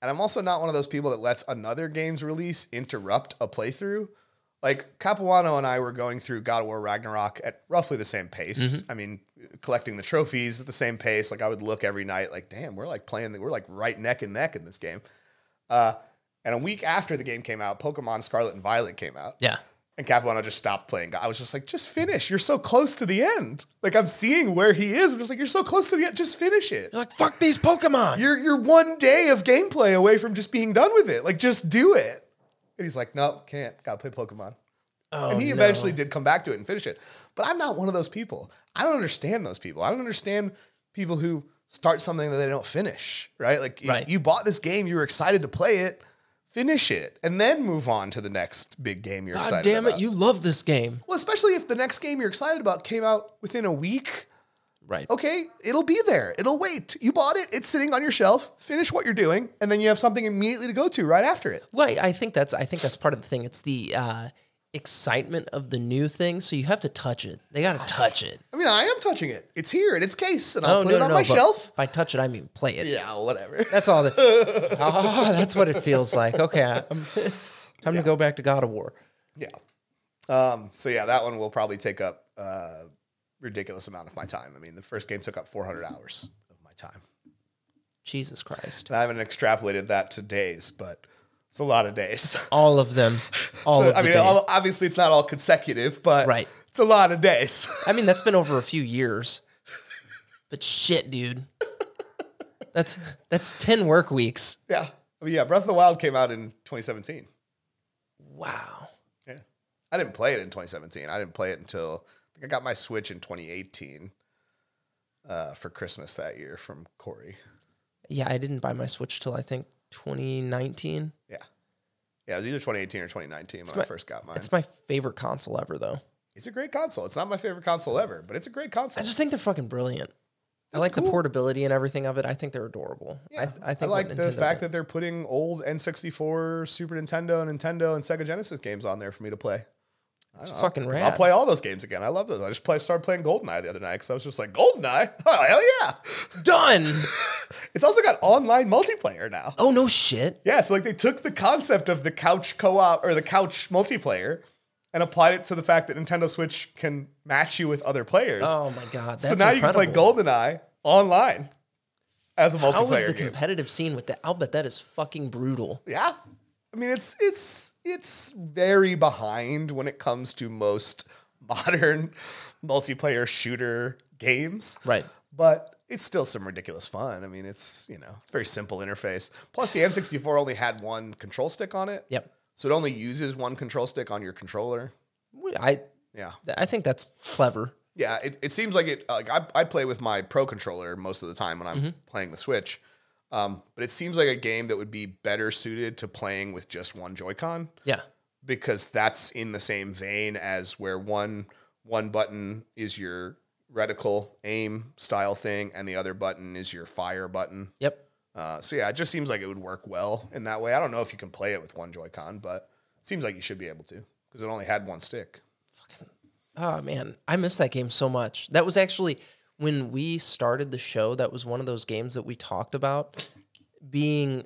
and I'm also not one of those people that lets another game's release interrupt a playthrough. Like Capuano and I were going through God of War Ragnarok at roughly the same pace. I mean, collecting the trophies at the same pace. Like I would look every night, like, damn, we're like playing. We're like right neck and neck in this game. Uh, and a week after the game came out, Pokemon Scarlet and Violet came out. Yeah. And Capuano just stopped playing. I was just like, just finish. You're so close to the end. Like I'm seeing where he is. I'm just like, you're so close to the end. Just finish it. You're like, fuck these Pokemon. You're you're one day of gameplay away from just being done with it. Like just do it. And he's like, no, can't. Gotta play Pokemon. oh, and he no. eventually did come back to it and finish it. But I'm not one of those people. I don't understand those people. I don't understand people who start something that they don't finish. Right? Like you- Right. you bought this game, you were excited to play it. Finish it and then move on to the next big game you're God excited damn about. it, you love this game. Well, especially if the next game you're excited about came out within a week. Right. Okay, it'll be there. It'll wait. You bought it. It's sitting on your shelf. Finish what you're doing, and then you have something immediately to go to right after it. Well, I I think that's I think that's part of the thing. It's the uh, excitement of the new thing, so you have to touch it. They got to touch it. I mean, I am touching it. It's here in its case, and I'll put it on my but shelf. I touch it, I mean play it. Yeah, whatever. That's all. Oh, that's what it feels like. Okay, I'm, time to go back to God of War. yeah. Um. So yeah, that one will probably take up a ridiculous amount of my time. I mean, the first game took up 400 hours of my time. Jesus Christ! And I haven't extrapolated that to days, but it's a lot of days. All of them. All So, of I mean, all- obviously it's not all consecutive, but Right. it's a lot of days. I mean, that's been over a few years. But shit, dude. That's that's ten work weeks. yeah. I mean, yeah, Breath of the Wild came out in 2017. Wow. Yeah. I didn't play it in 2017. I didn't play it until I think I got my Switch in 2018 uh, for Christmas that year from Corey. Yeah, I didn't buy my Switch till I think 2019. Yeah. It was either 2018 or 2019 when I first got mine. It's my favorite console ever, though. It's a great console. It's not my favorite console ever, but it's a great console. I just think they're fucking brilliant. I That's like the portability and everything of it. I think they're adorable. Yeah, I, I I, like the fact did- that they're putting old N64, Super Nintendo, Nintendo, and Sega Genesis games on there for me to play. It's fucking rad. I'll play all those games again. I love those. I just play, started playing GoldenEye the other night because I was just like, GoldenEye? Oh, hell yeah. Done. It's also got online multiplayer now. Oh no shit. Yeah, so like they took the concept of the couch co-op or the couch multiplayer and applied it to the fact that Nintendo Switch can match you with other players. Oh my god. That's so now you can play incredible. GoldenEye online as a multiplayer. How is the game. competitive scene with that? I'll bet that is fucking brutal. yeah. I mean it's it's it's very behind when it comes to most modern multiplayer shooter games. Right. But it's still some ridiculous fun. I mean, it's, you know, it's a very simple interface. Plus the N64 only had one control stick on it. Yep. So it only uses one control stick on your controller. I Yeah. I think that's clever. Yeah, it, it seems like it. Like I, I play with my pro controller most of the time when I'm Mm-hmm. playing the Switch, um, but it seems like a game that would be better suited to playing with just one Joy-Con Yeah. because that's in the same vein as where one one button is your reticle aim style thing, and the other button is your fire button. Yep. Uh, so yeah, it just seems like it would work well in that way. I don't know if you can play it with one Joy-Con, but it seems like you should be able to because it only had one stick. Oh man, I miss that game so much. That was actually when we started the show. That was one of those games that we talked about being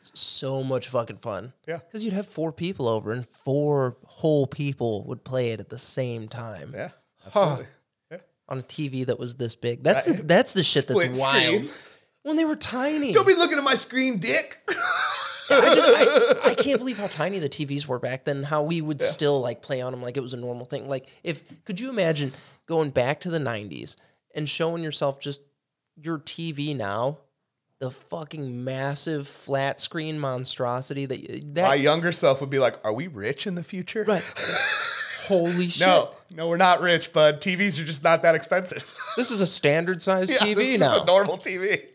so much fucking fun. Yeah. because you'd have four people over, and four whole people would play it at the same time Yeah, absolutely. Yeah. on a TV that was this big. That's uh, the, that's the shit that's wild. screen. When they were tiny, Don't be looking at my screen, dick. I, just, I, I can't believe how tiny the TVs were back then. How we would still like play on them like it was a normal thing. Like if could you imagine going back to the '90s and showing yourself just your TV now, the fucking massive flat screen monstrosity that that my younger self would be like, "Are we rich in the future?" right. Holy shit! No, no, we're not rich, but TVs are just not that expensive. This is a standard size Yeah, TV this is now. a normal TV.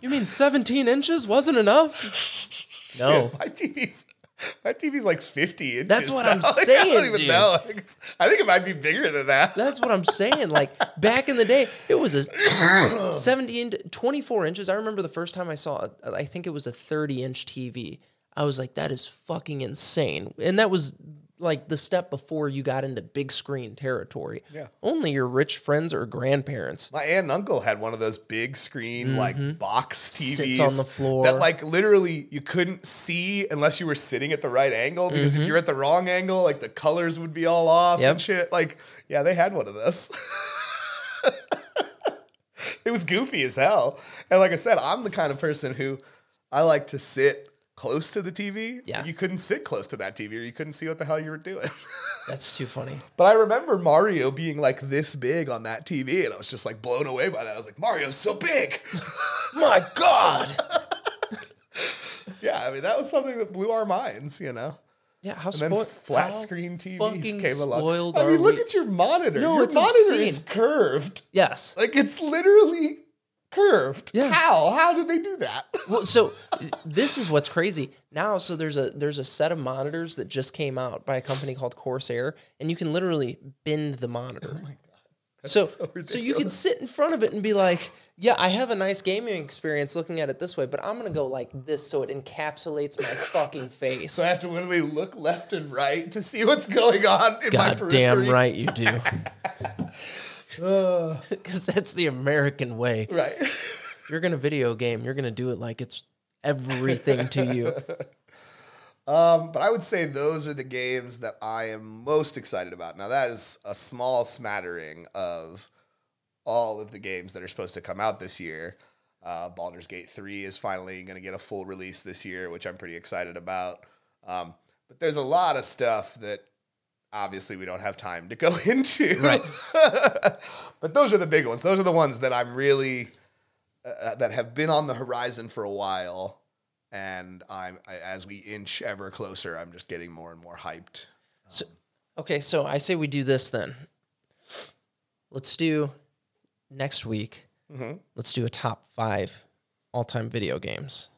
you mean 17 inches wasn't enough? No. Shit, my TV's My TV's like 50 inches. That's what I'm now. Like, I saying, don't even dude. know. Like, I think it might be bigger than that. That's what I'm saying. Like back in the day, it was a 17 24 inches. I remember the first time I saw it, I think it was a 30 inch TV. I was like, that is fucking insane. And that was like the step before you got into big screen territory. Yeah. Only your rich friends or grandparents. My aunt and uncle had one of those big screen like box TVs Mm-hmm. Sits on the floor. that like literally you couldn't see unless you were sitting at the right angle because if you're at the wrong angle, like the colors would be all off Mm-hmm. Yep. and shit. Like, yeah, they had one of those. it was goofy as hell. And like I said, I'm the kind of person who I like to sit close to the TV. Yeah. You couldn't sit close to that TV or you couldn't see what the hell you were doing. That's too funny. But I remember Mario being like this big on that TV, and I was just like blown away by that. I was like, Mario's so big. My God. yeah, I mean that was something that blew our minds, you know. Yeah, how And then flat screen TVs came along. I mean, look we? at your monitor. No, your it's monitor is curved. Yes. Like it's literally curved. Yeah. How? How did they do that? Well, so this is what's crazy now. So there's a there's a set of monitors that just came out by a company called Corsair, and you can literally bend the monitor. Oh my god! So so so, you can sit in front of it and be like, yeah, I have a nice gaming experience looking at it this way, but I'm gonna go like this so it encapsulates my fucking face. So I have to literally look left and right to see what's going on in my God periphery. damn right you do. Because that's the American way. Right. You're gonna video game, you're gonna do it like it's everything to you. Um, but I would say those are the games that I am most excited about. Now, that is a small smattering of all of the games that are supposed to come out this year. Uh, Baldur's Gate 3 is finally going to get a full release this year, which I'm pretty excited about. Um, but there's a lot of stuff that obviously we don't have time to go into. Right. but those are the big ones. Those are the ones that I'm really, uh, that have been on the horizon for a while and I'm I, as we inch ever closer, I'm just getting more and more hyped. So, okay, so I say we do this then. Let's do next week. Mm-hmm. Let's do a top five all-time video games.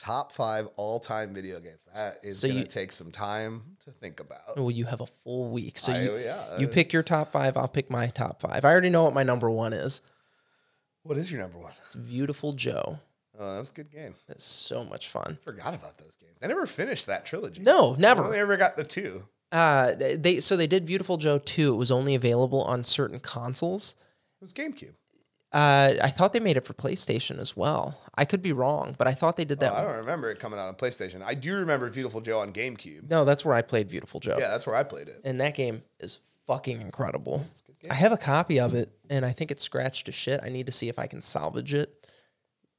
Top five all time video games. That is So gonna take some time to think about. Well, you have a full week, so I- you yeah, you uh, pick your top five. I'll pick my top five. I already know what my number one is. What is your number one? It's Viewtiful Joe. Oh, that was a good game. It's so much fun. I Forgot about those games. I never finished that trilogy. No, I never. only ever got the two. Uh, they so they did Viewtiful Joe two. It was only available on certain consoles. It was GameCube. Uh, I thought they made it for PlayStation as well. I could be wrong, but I thought they did that. Oh, I don't remember it coming out on PlayStation. I do remember Viewtiful Joe on GameCube. No, that's where I played Viewtiful Joe. Yeah, that's where I played it. and that game is fucking incredible. I have a copy of it, and I think it's scratched to shit. I need to see if I can salvage it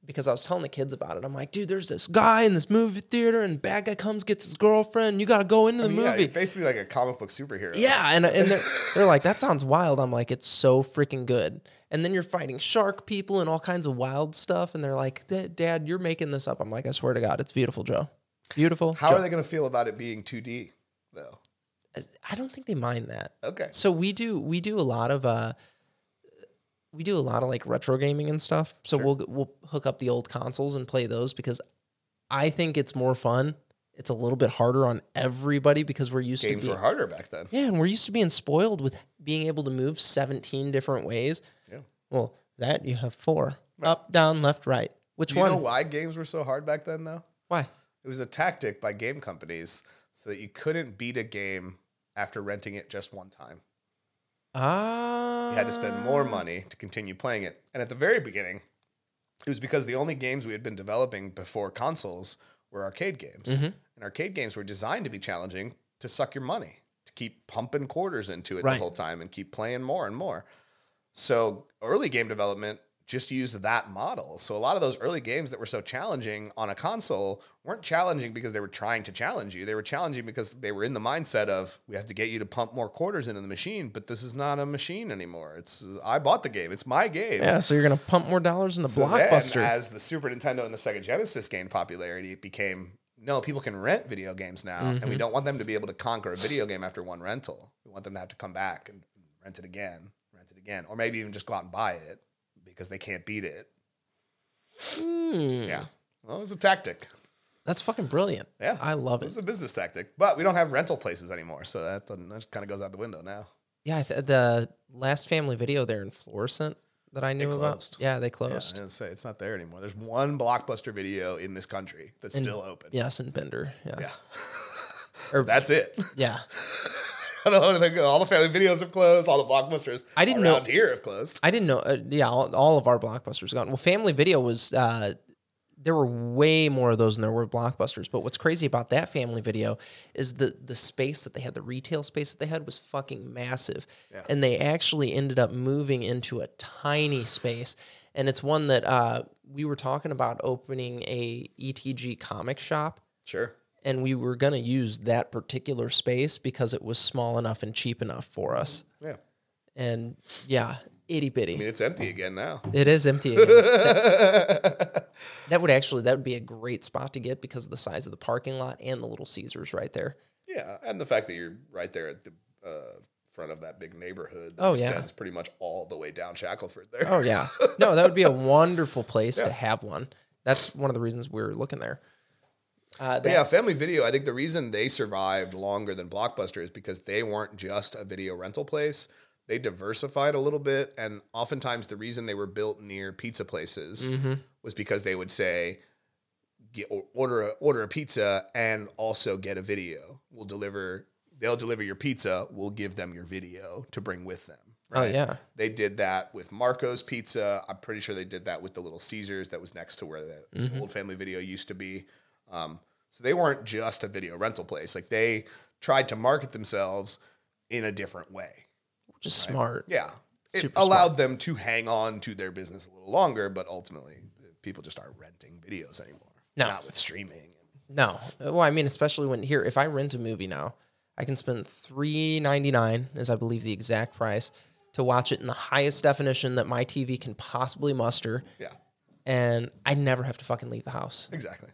because I was telling the kids about it. I'm like, dude, there's this guy in this movie theater, and bad guy comes gets his girlfriend. You got to go into the Yeah, movie. you're basically like a comic book superhero. Yeah, and and they're, they're like, that sounds wild. I'm like, it's so freaking good. And then you're fighting shark people and all kinds of wild stuff, and they're like, "Dad, Dad, you're making this up. I'm like, I swear to God, it's Viewtiful, Joe. Viewtiful. How Joe. are they going to feel about it being 2D though? I don't think they mind that. Okay. So we do we do a lot of uh we do a lot of like retro gaming and stuff. So we'll we'll hook up the old consoles and play those because I think it's more fun. It's a little bit harder on everybody because we're used Games to games were harder back then. yeah, and we're used to being spoiled with being able to move 17 different ways. Yeah. Well, that you have four. Up, down, left, right. Which one Do you know why games were so hard back then though? why? It was a tactic by game companies so that you couldn't beat a game after renting it just one time. Ah. You had to spend more money to continue playing it. And at the very beginning, it was because the only games we had been developing before consoles were arcade games. Mm-hmm. And arcade games were designed to be challenging to suck your money, to keep pumping quarters into it Right. the whole time and keep playing more and more. So early game development just used that model. So a lot of those early games that were so challenging on a console weren't challenging because they were trying to challenge you. They were challenging because they were in the mindset of we have to get you to pump more quarters into the machine, but this is not a machine anymore. It's I bought the game. It's my game. Yeah, so you're gonna pump more dollars in the So then, blockbuster. as the Super Nintendo and the Sega Genesis gained popularity, it became no, people can rent video games now, and Mm-hmm. we don't want them to be able to conquer a video game after one rental. We want them to have to come back and rent it again, rent it again, or maybe even just go out and buy it because they can't beat it. Hmm. Yeah, well, it was a tactic. That's fucking brilliant. Yeah, I love It's it. Was a business tactic, but we don't have rental places anymore, so that, that kind of goes out the window now. Yeah, th- the last family video there in Florissant that I knew about. closed. Yeah, they Yeah, I closed. didn't say it's not there anymore. There's one blockbuster video in this country that's still open. Yes, in Bender. Yeah. Yeah. Or- That's it. Yeah. I don't know anything. All the family videos have closed. All the blockbusters I didn't know- here have closed. I didn't know. Uh, yeah, all, all of our blockbusters are gone. Well, Family Video was. Uh, there were way more of those than there were blockbusters. But what's crazy about that Family Video is the the space that they had, the retail space that they had, was fucking massive. Yeah. And they actually ended up moving into a tiny space. And it's one that uh, we were talking about opening a ETG comic shop. Sure. And we were going to use that particular space because it was small enough and cheap enough for us. Yeah. And yeah, itty bitty. I mean, it's empty again now. It is empty. Again. that, that would actually that would be a great spot to get because of the size of the parking lot and the little Caesars right there. Yeah, and the fact that you're right there at the uh, front of that big neighborhood that Oh, yeah. extends pretty much all the way down Shackelford there. Oh yeah, no, that would be a wonderful place Yeah. to have one. That's one of the reasons we were looking there. Uh, that- yeah, Family Video, I think the reason they survived longer than Blockbuster is because they weren't just a video rental place. They diversified a little bit. And oftentimes the reason they were built near pizza places Mm-hmm. was because they would say, get, order, a, order a pizza and also get a video. We'll deliver, they'll deliver your pizza. We'll give them your video to bring with them. Oh yeah, They did that with Marco's Pizza. I'm pretty sure they did that with the Little Caesars that was next to where the Mm-hmm. old family video used to be. Um, so they weren't just a video rental place. Like they tried to market themselves in a different way. which is smart. Yeah. It Super allowed them to hang on to their business a little longer, but ultimately people just aren't renting videos anymore. No. Not with streaming. No. Well, I mean, especially when here, if I rent a movie now, I can spend three ninety nine, is I believe the exact price, to watch it in the highest definition that my TV can possibly muster, Yeah. and I never have to fucking leave the house. Exactly.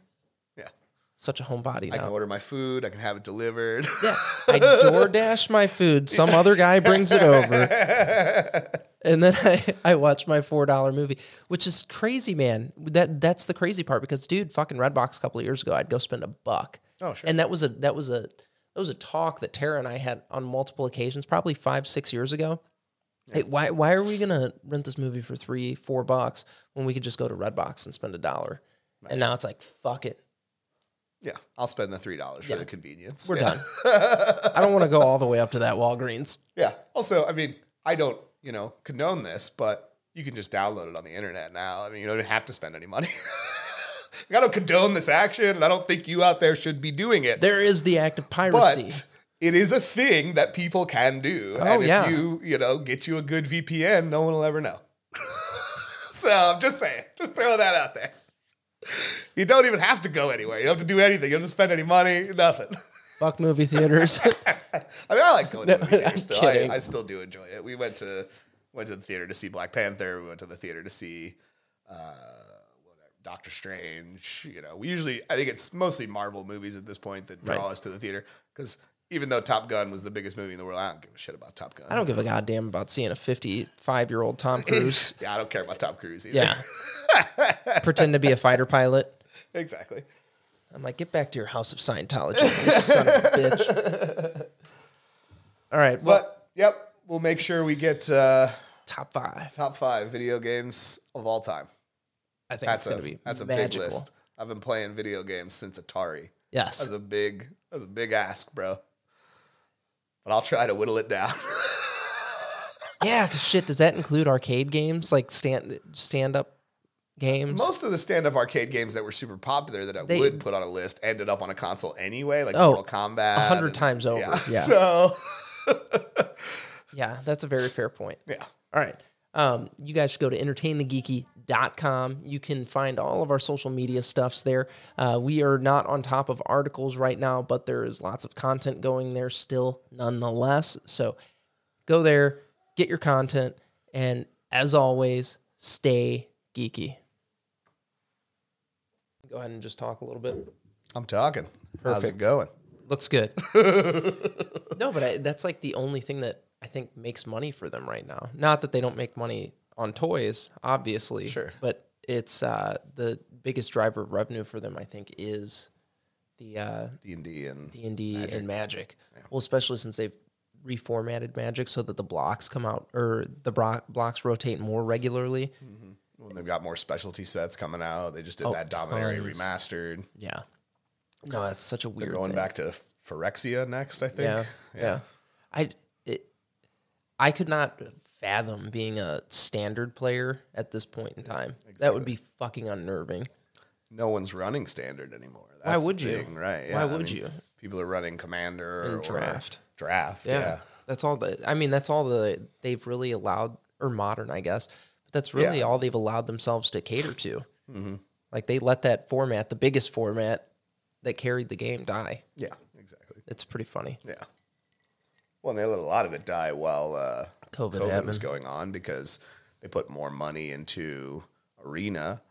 Such a homebody I can order my food. I can have it delivered. Yeah, I DoorDash my food. Some other guy brings it over, and then I, I watch my four dollar movie, which is crazy, man. That that's the crazy part because, dude, fucking Redbox a couple of years ago, I'd go spend a buck. Oh, sure. And that was a that was a that was a talk that Tara and I had on multiple occasions, probably five six years ago. Hey, why why are we gonna rent this movie for three four bucks when we could just go to Redbox and spend a dollar? And now it's like fuck it, yeah. I'll spend the $3 for Yeah. the convenience. we're Yeah. done. I don't want to go all the way up to that Walgreens. Yeah. Also, I mean, I don't, you know, condone this, but you can just download it on the internet now. I mean, you don't have to spend any money. I don't condone this action, and I don't think you out there should be doing it. There is the act of piracy. but it is a thing that people can do. Oh, and if yeah. you, you know, get you a good VPN, no one will ever know. so I'm just saying, just throw that out there. You don't even have to go anywhere. You don't have to do anything. You don't have to spend any money, nothing. Fuck movie theaters. I mean, I like going to movie theater I'm still. I, I still do enjoy it. We went to went to the theater to see Black Panther. We went to the theater to see uh, whatever, Doctor Strange. You know, we usually I think it's mostly Marvel movies at this point that draw Right. us to the theater because even though Top Gun was the biggest movie in the world, I don't give a shit about Top Gun. I don't give a goddamn about seeing a 55 year old Tom Cruise. yeah, I don't care about Tom Cruise either. Yeah. Pretend to be a fighter pilot. exactly. I'm like, get back to your house of Scientology, you son of a bitch. All right. Well, But yep, we'll make sure we get uh, top five. top five video games of all time. I think That's going to be that's a big list. I've been playing video games since Atari. Yes. That's a big that's a big ask, bro. But I'll try to whittle it down. yeah, shit. Does that include arcade games like stand stand up games? Most of the stand-up arcade games that were super popular that I They- would put on a list ended up on a console anyway, like Oh, Mortal Kombat. a hundred and- times over, yeah. So Yeah, that's a very fair point. yeah. All right. Um, you guys should go to entertainthegeeky.com. You can find all of our social media stuffs there. Uh, we are not on top of articles right now, but there is lots of content going there still, nonetheless. So go there, get your content, and as always, stay geeky. Go ahead and just talk a little bit. I'm talking. How's it going? Looks good. no, but I, that's like the only thing that I think makes money for them right now. Not that they don't make money on toys, obviously. Sure. But it's uh, the biggest driver of revenue for them, I think, is the uh, D and D and D and D and Magic. Well, especially since they've reformatted Magic so that the blocks come out or the bro- blocks rotate more regularly. when they've got more specialty sets coming out. They just did Oh, that Dominaria tons. remastered. Yeah. No, that's such a weird. They're going thing. back to Phyrexia next, I think. Yeah, yeah. I it, I could not fathom being a standard player at this point in time. That would be fucking unnerving. No one's running standard anymore. Why That's the would you? thing, Right. Why I would mean, you? People are running commander And or draft. Draft. Yeah. Yeah. That's all the I mean, that's all the they've really allowed or modern, I guess. But that's really Yeah. all they've allowed themselves to cater to. Like they let that format, the biggest format that carried the game die. Yeah. Exactly. It's pretty funny. Yeah. Well, and they let a lot of it die while uh, COVID, COVID was going on because they put more money into Arena.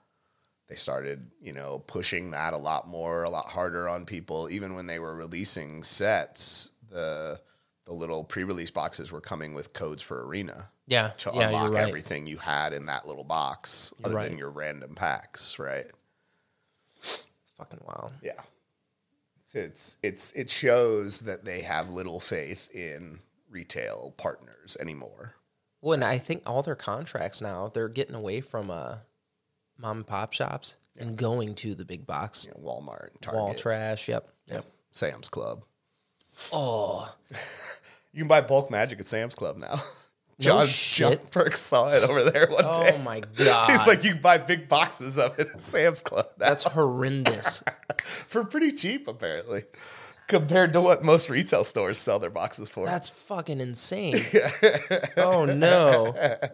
They started, you know, pushing that a lot more, a lot harder on people. Even when they were releasing sets, the the little pre-release boxes were coming with codes for Arena Yeah. to yeah, unlock right. everything you had in that little box, other right. than your random packs, right? It's fucking wild. Yeah. So it's it's it shows that they have little faith in retail partners anymore. Well, and I think all their contracts now, they're getting away from uh, mom and pop shops and going to the big box know, Walmart and Target, wall trash. Yep. Yep. Sam's Club. Oh, You can buy bulk magic at Sam's Club now. John shit. Perks saw it over there one oh day. Oh my god. He's like, you can buy big boxes of it at Sam's Club now that's horrendous. for pretty cheap, apparently, compared to what most retail stores sell their boxes for. That's fucking insane. oh no.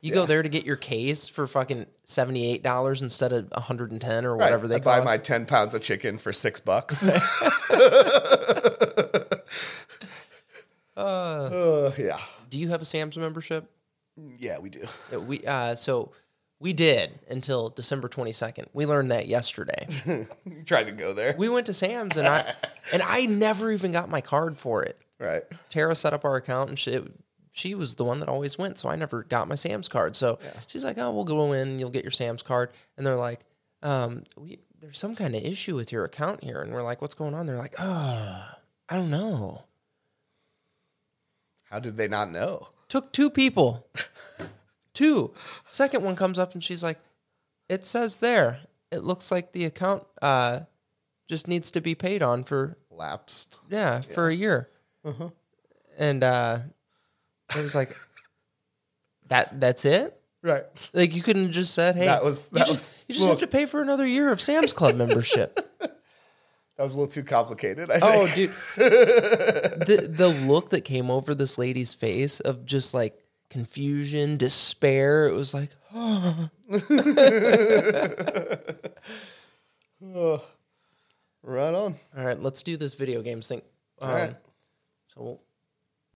You go there to get your case for fucking seventy eight dollars instead of one hundred and ten or Right. whatever they I buy my ten pounds of chicken for six bucks. uh, yeah, Do you have a Sam's membership? yeah, we do. Uh, We uh, so we did until December twenty second. We learned that yesterday. Tried to go there, we went to Sam's and I and I never even got my card for it. right? Tara set up our account and she she was the one that always went, so I never got my Sam's card. So she's like, "Oh, we'll go in, you'll get your Sam's card." And they're like, um, we, "There's some kind of issue with your account here." And we're like, "What's going on?" They're like, "Oh, I don't know." How did they not know? Took two people. two. Second one comes up and she's like, "It says there. It looks like the account uh just needs to be paid on for Lapsed. Yeah, for a year. Uh-huh. And uh I was like, that that's it? Right. Like you couldn't have just said, hey, That was- you that just, was- you just have to pay for another year of Sam's Club membership. That was a little too complicated. I oh, think. dude. the the look that came over this lady's face of just like confusion, despair. It was like, oh. Right on. all right, let's do this video games thing. Um, right. So we'll